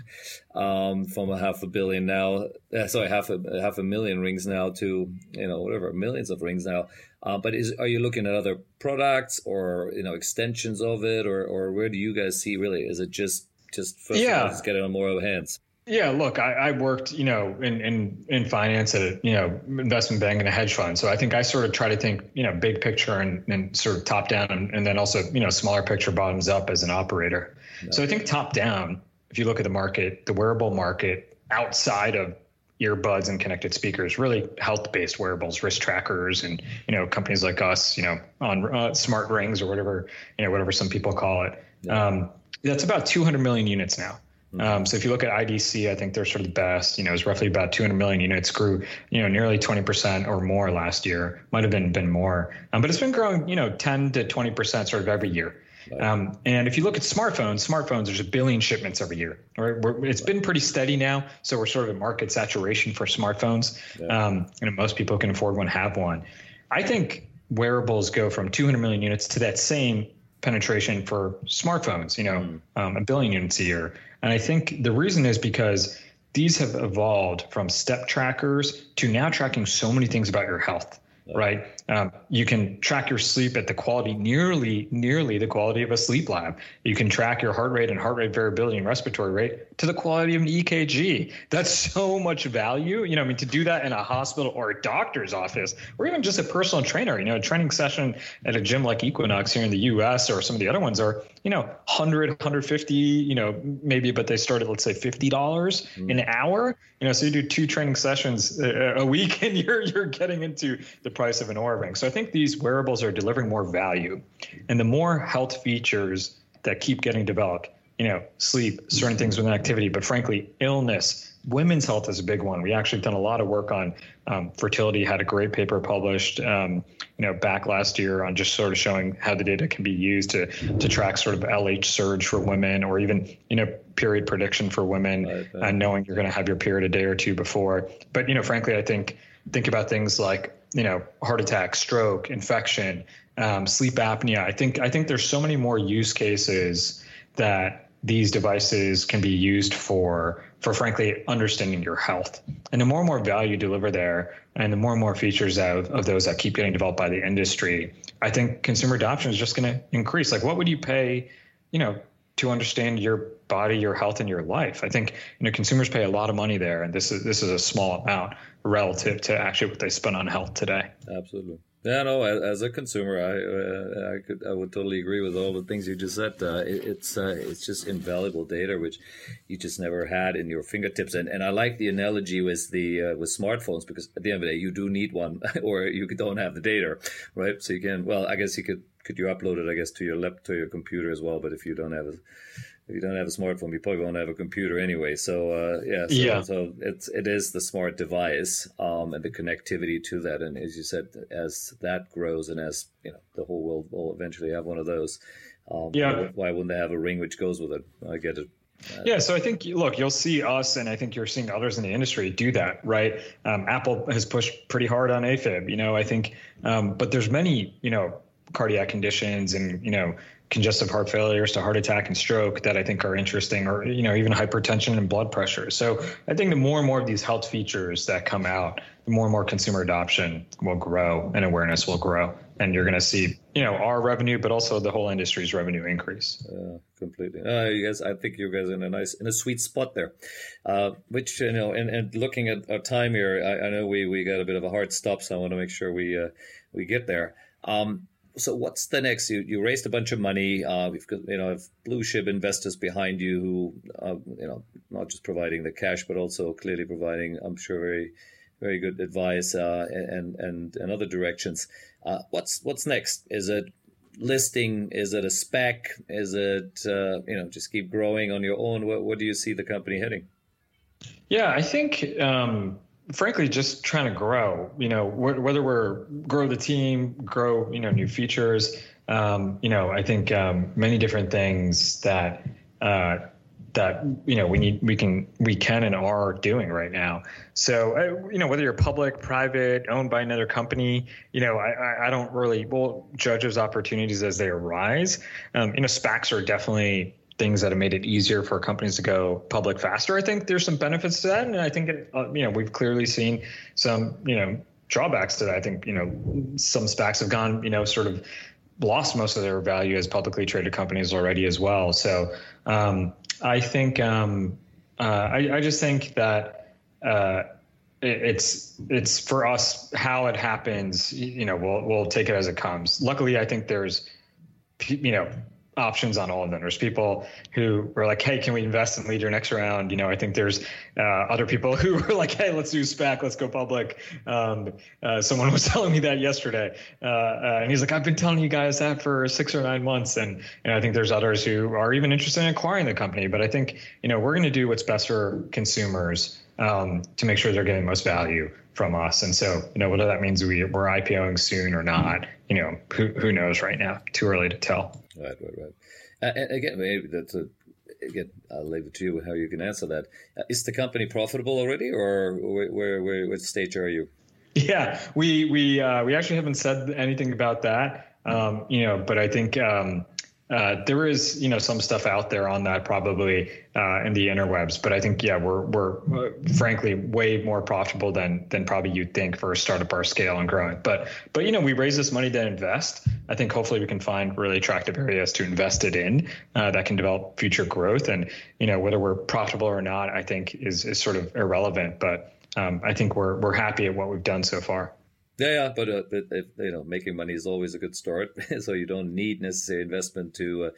um, from a half a billion now, uh, sorry, half a half a million rings now to you know whatever millions of rings now. Uh, but is are you looking at other products or you know extensions of it, or or where do you guys see really? Is it just just first yeah. just get it on more of hands? Yeah, look, I, I, worked, you know, in, in in finance at a you know investment bank and a hedge fund. So I think I sort of try to think, you know, big picture and, and sort of top down, and, and then also you know smaller picture, bottoms up as an operator. So I think top down, if you look at the market, the wearable market outside of earbuds and connected speakers, really health-based wearables, wrist trackers, and you know companies like us, you know, on uh, smart rings or whatever, you know, whatever some people call it. Yeah. Um, that's about 200 million units now. Um, so if you look at IDC, I think they're sort of the best. You know, it's roughly about 200 million units. Grew, you know, nearly 20 percent or more last year. Might have been been more, um, but it's been growing, you know, 10 to 20 percent sort of every year. Um, and if you look at smartphones, smartphones there's a billion shipments every year. Right, we're, it's been pretty steady now, so we're sort of at market saturation for smartphones. Yeah. Um, and most people can afford one, have one. I think wearables go from 200 million units to that same penetration for smartphones. You know, mm. um, a billion units a year. And I think the reason is because these have evolved from step trackers to now tracking so many things about your health right? Um, you can track your sleep at the quality nearly nearly the quality of a sleep lab. You can track your heart rate and heart rate variability and respiratory rate to the quality of an EKG. That's *laughs* so much value. You know, I mean, to do that in a hospital or a doctor's office, or even just a personal trainer. You know, a training session at a gym like Equinox here in the U.S. or some of the other ones are, you know, 100, 150. You know, maybe, but they start at let's say fifty dollars mm. an hour. You know, so you do two training sessions a, a week, *laughs* and you're you're getting into the price of an Ring. So I think these wearables are delivering more value, and the more health features that keep getting developed, you know, sleep, certain things with activity, but frankly, illness. Women's health is a big one. We actually done a lot of work on um, fertility. Had a great paper published, um, you know, back last year on just sort of showing how the data can be used to to track sort of LH surge for women, or even you know period prediction for women, right, right. and knowing you're going to have your period a day or two before. But you know, frankly, I think think about things like you know heart attack, stroke, infection, um, sleep apnea. I think I think there's so many more use cases that these devices can be used for for frankly understanding your health. And the more and more value you deliver there, and the more and more features of, of those that keep getting developed by the industry, I think consumer adoption is just going to increase. Like, what would you pay, you know, to understand your body, your health, and your life? I think you know consumers pay a lot of money there, and this is this is a small amount relative to actually what they spend on health today. Absolutely. Yeah, no. As a consumer, I uh, I could I would totally agree with all the things you just said. Uh, it, it's uh, it's just invaluable data which you just never had in your fingertips. And and I like the analogy with the uh, with smartphones because at the end of the day, you do need one, *laughs* or you don't have the data, right? So you can. Well, I guess you could could you upload it, I guess, to your lap to your computer as well. But if you don't have a if you don't have a smartphone, you probably won't have a computer anyway. So uh, yeah, so, yeah. so it's it is the smart device um, and the connectivity to that. And as you said, as that grows and as you know, the whole world will eventually have one of those. Um, yeah. Why wouldn't they have a ring which goes with it? I get it. Uh, yeah, so I think look, you'll see us, and I think you're seeing others in the industry do that, right? Um, Apple has pushed pretty hard on AFib, you know. I think, um, but there's many, you know, cardiac conditions and you know congestive heart failures to heart attack and stroke that I think are interesting, or you know even hypertension and blood pressure. So I think the more and more of these health features that come out, the more and more consumer adoption will grow and awareness will grow, and you're going to see you know our revenue, but also the whole industry's revenue increase. Uh, completely. Uh, guys, I think you guys are in a nice in a sweet spot there. Uh, which you know, and, and looking at our time here, I, I, know we we got a bit of a hard stop, so I want to make sure we uh, we get there. Um, so what's the next? You you raised a bunch of money. Uh, got you know have blue chip investors behind you who uh, you know not just providing the cash but also clearly providing I'm sure very very good advice uh, and and and other directions. Uh, what's what's next? Is it listing? Is it a SPAC? Is it uh, you know just keep growing on your own? What what do you see the company heading? Yeah, I think. Um frankly just trying to grow you know wh- whether we're grow the team grow you know new features um, you know i think um, many different things that uh, that you know we need we can we can and are doing right now. So uh, you know whether you're public private owned by another company you know i i don't really well judge those opportunities as they arise. Um, you know spacs are definitely things that have made it easier for companies to go public faster. I think there's some benefits to that, and I think it, uh, you know we've clearly seen some you know drawbacks to that. I think you know some SPACs have gone you know sort of lost most of their value as publicly traded companies already as well. So um, I think um, uh, I, I, just think that. Uh, it's it's for us how it happens you know we'll we'll take it as it comes luckily i think there's you know options on all of them. There's people who were like, "Hey, can we invest and lead your next round?" You know, I think there's uh, other people *laughs* who were like, "Hey, let's do SPAC, let's go public." Um, uh, someone was *laughs* telling me that yesterday, uh, uh, and he's like, "I've been telling you guys that for six or nine months," and and I think there's others who are even interested in acquiring the company. But I think you know we're going to do what's best for consumers um, to make sure they're getting most value from us. And so, you know, whether that means we, we're IPOing soon or not, you know, who, who knows right now? Too early to tell. Right, right, right. Uh, and again, maybe that's a, again, I'll leave it to you how you can answer that. Uh, is the company profitable already, or where, where, where what stage are you? Yeah, we we uh, we actually haven't said anything about that. Um, you know, but I think um, uh, there is, you know, some stuff out there on that probably uh, in the interwebs, but I think yeah, we're we're uh, frankly way more profitable than than probably you'd think for a startup our scale and growing. But but you know, we raise this money to invest. I think hopefully we can find really attractive areas to invest it in uh, that can develop future growth. And you know, whether we're profitable or not, I think is is sort of irrelevant. But um, I think we're we're happy at what we've done so far. Yeah, yeah, but uh, if, you know, making money is always a good start. *laughs* so you don't need necessary investment to uh,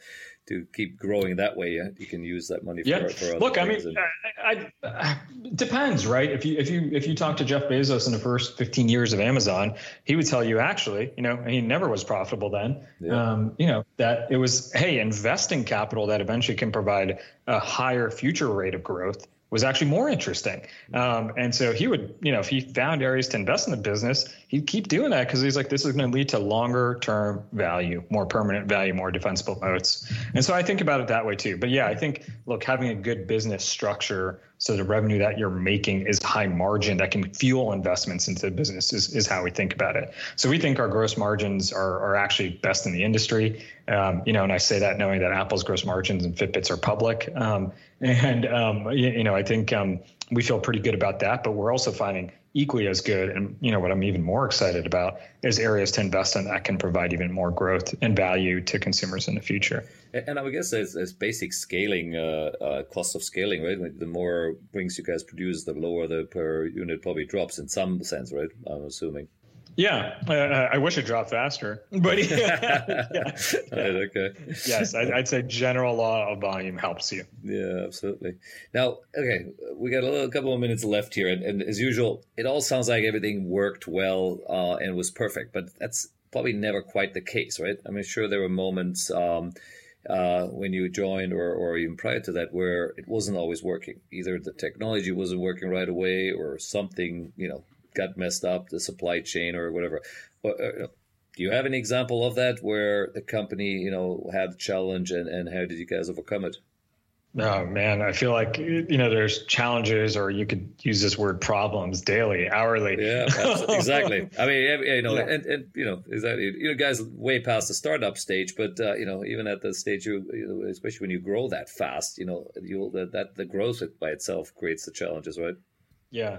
to keep growing that way. You can use that money for, yeah. for Look, I mean, and... I, I, depends, right? If you if you if you talk to Jeff Bezos in the first 15 years of Amazon, he would tell you actually, you know, he never was profitable then. Yeah. Um, you know, that it was hey, investing capital that eventually can provide a higher future rate of growth was actually more interesting. Um, and so he would, you know, if he found areas to invest in the business, he'd keep doing that because he's like, this is going to lead to longer term value, more permanent value, more defensible moats. And so I think about it that way too. But yeah, I think, look, having a good business structure so the revenue that you're making is high margin that can fuel investments into the business is, is how we think about it. So we think our gross margins are, are actually best in the industry. Um, you know, and I say that knowing that Apple's gross margins and Fitbits are public. Um, *laughs* And um, you, you, know, I think um, we feel pretty good about that. But we're also finding equally as good, and you know, what I'm even more excited about is areas to invest in that can provide even more growth and value to consumers in the future. And I would guess as basic scaling, uh, uh, cost of scaling, right? The more rings you guys produce, the lower the per unit probably drops in some sense, right? I'm assuming. Yeah, uh, I wish it dropped faster, but *laughs* yeah, yeah. *laughs* Right, okay. Yes, I, would say general law of volume helps you. Yeah, absolutely. Now, okay, we got a little, couple of minutes left here, and, and, as usual, it all sounds like everything worked well uh, and was perfect, but that's probably never quite the case, right? I mean, sure, there were moments. Um, uh, when you joined or, or even prior to that where it wasn't always working either the technology wasn't working right away or something you know got messed up, the supply chain or whatever. Uh, do you have an example of that where the company, you know, had a challenge and, and how did you guys overcome it? Oh man, I feel like you know there's challenges, or you could use this word problems daily, hourly. Yeah, *laughs* exactly. I mean, you know, yeah. and, and you know, exactly. You know, guys, way past the startup stage, but uh, you know, even at the stage, you, you know, especially when you grow that fast, you know, you that, that the growth by itself creates the challenges, right? Yeah,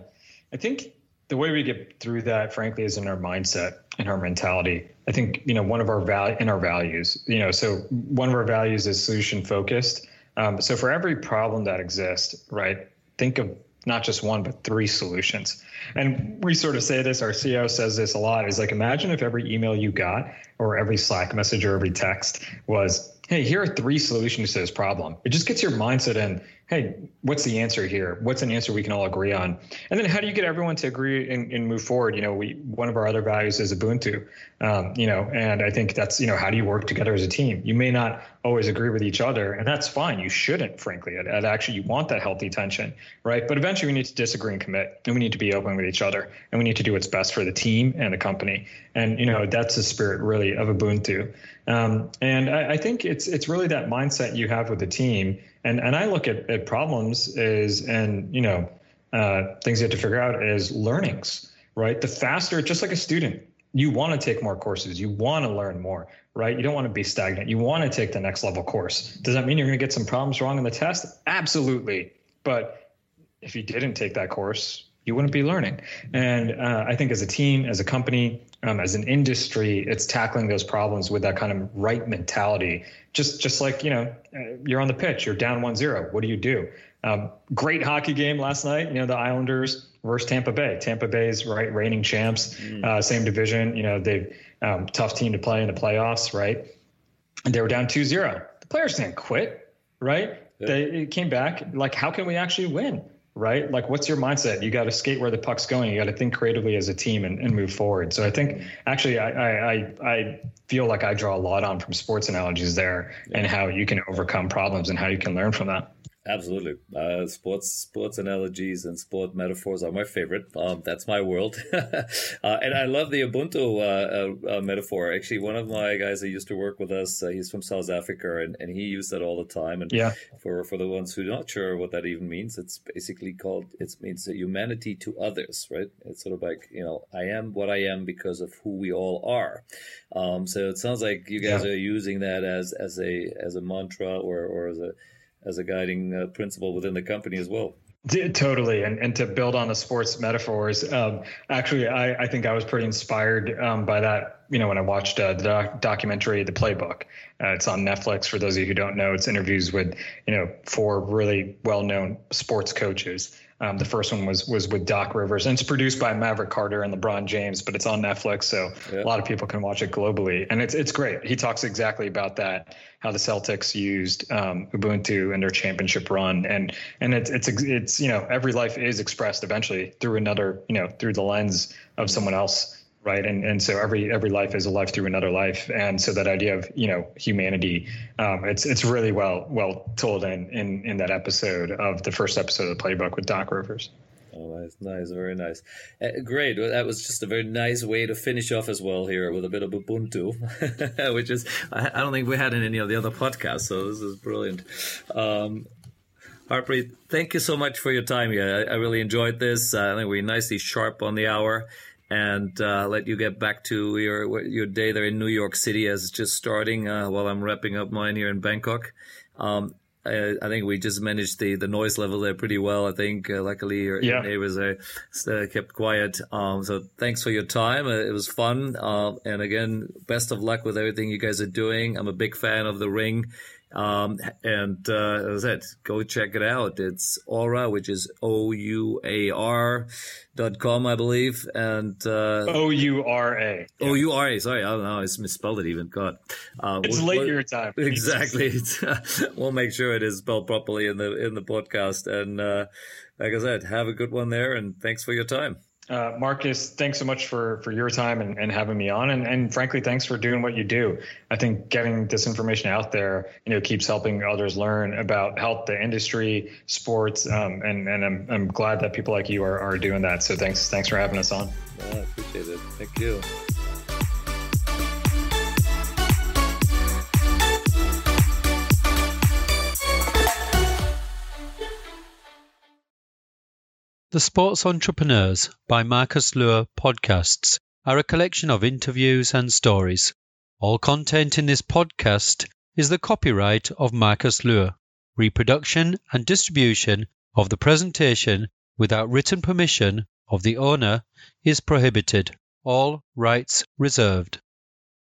I think the way we get through that, frankly, is in our mindset and our mentality. I think you know one of our value in our values. You know, so one of our values is solution focused. Um, so for every problem that exists, right, think of not just one but three solutions. And we sort of say this. Our CEO says this a lot. Is like imagine if every email you got, or every Slack message, or every text was hey, here are three solutions to this problem. It just gets your mindset in, hey, what's the answer here? What's an answer we can all agree on? And then how do you get everyone to agree and, and move forward? You know, we one of our other values is Ubuntu. Um, you know, and I think that's you know how do you work together as a team? You may not always agree with each other, and that's fine. You shouldn't, frankly. It, it actually, you want that healthy tension, right? But eventually, we need to disagree and commit, and we need to be open with each other, and we need to do what's best for the team and the company. And you know, that's the spirit really of Ubuntu. Um, and I, I think it's it's really that mindset you have with the team and and I look at, at problems is and you know uh, things you have to figure out as learnings, right? The faster, just like a student, you want to take more courses, you want to learn more, right? You don't want to be stagnant. You want to take the next level course. Does that mean you're going to get some problems wrong in the test? Absolutely. But if you didn't take that course, you wouldn't be learning. And uh, I think as a team, as a company, um, as an industry, it's tackling those problems with that kind of right mentality. Just just like you know, uh, you're on the pitch, you're down 1-0. What do you do? Um, great hockey game last night. You know, the Islanders versus Tampa Bay. Tampa Bay's right reigning champs, mm. uh, same division. You know, they um, tough team to play in the playoffs, right? And they were down 2-0. The players didn't quit, right? They came back. Like, how can we actually win? right? Like, what's your mindset? You got to skate where the puck's going. You got to think creatively as a team and, and move forward. So I think actually, I, I, I feel like I draw a lot on from sports analogies there and how you can overcome problems and how you can learn from that. Absolutely, uh, sports sports analogies and sport metaphors are my favorite. Um, that's my world, *laughs* uh, and I love the Ubuntu uh, uh, uh, metaphor. Actually, one of my guys that used to work with us, uh, he's from South Africa, and, and he used that all the time. And yeah. for for the ones who are not sure what that even means, it's basically called it means humanity to others, right? It's sort of like you know, I am what I am because of who we all are. Um, so it sounds like you guys yeah. are using that as as a as a mantra or or as a as a guiding uh, principle within the company as well. Totally, and and to build on the sports metaphors, um, actually, I, I think I was pretty inspired um, by that. You know, when I watched uh, the doc- documentary, The Playbook, uh, it's on Netflix. For those of you who don't know, it's interviews with you know four really well-known sports coaches, um, the first one was was with Doc Rivers, and it's produced by Maverick Carter and LeBron James, but it's on Netflix, so yeah. a lot of people can watch it globally, and it's it's great. He talks exactly about that, how the Celtics used um, Ubuntu in their championship run, and and it's it's it's you know every life is expressed eventually through another you know through the lens of someone else right and and so every every life is a life through another life and so that idea of you know humanity um, it's it's really well well told in in in that episode of the first episode of the playbook with doc rivers Oh, nice, nice, very nice. Uh, great. Well, that was just a very nice way to finish off as well here with a bit of Ubuntu, *laughs* which is I, I, don't think we had in any of the other podcasts. So this is brilliant. Um, Harpreet, thank you so much for your time here. I, I really enjoyed this. Uh, I think we're nicely sharp on the hour and uh, let you get back to your your day there in New York City as it's just starting uh, while I'm wrapping up mine here in Bangkok. Um, I, I, think we just managed the, the noise level there pretty well. I think uh, luckily your, yeah. your, neighbors are, uh, kept quiet. Um, so thanks for your time. Uh, it was fun. Um, and again, best of luck with everything you guys are doing. I'm a big fan of the ring. Um, and uh, as I said, go check it out. It's Oura, which is O U A R dot com, I believe. And uh, O U R A. O U R A. Sorry, I don't know. I misspelled it even. God, uh, it's we'll, late we'll, your time. *laughs* Exactly. *laughs* we'll make sure it is spelled properly in the in the podcast. And uh, like I said, have a good one there. And thanks for your time. Uh, Marcus, thanks so much for for your time and, and having me on, and, and frankly, thanks for doing what you do. I think getting this information out there, you know, keeps helping others learn about health, the industry, sports, um, and and I'm I'm glad that people like you are, are doing that. So thanks thanks for having us on. I appreciate it. Thank you. The Sports Entrepreneurs by Marcus Luer podcasts are a collection of interviews and stories. All content in this podcast is the copyright of Marcus Luer. Reproduction and distribution of the presentation without written permission of the owner is prohibited. All rights reserved.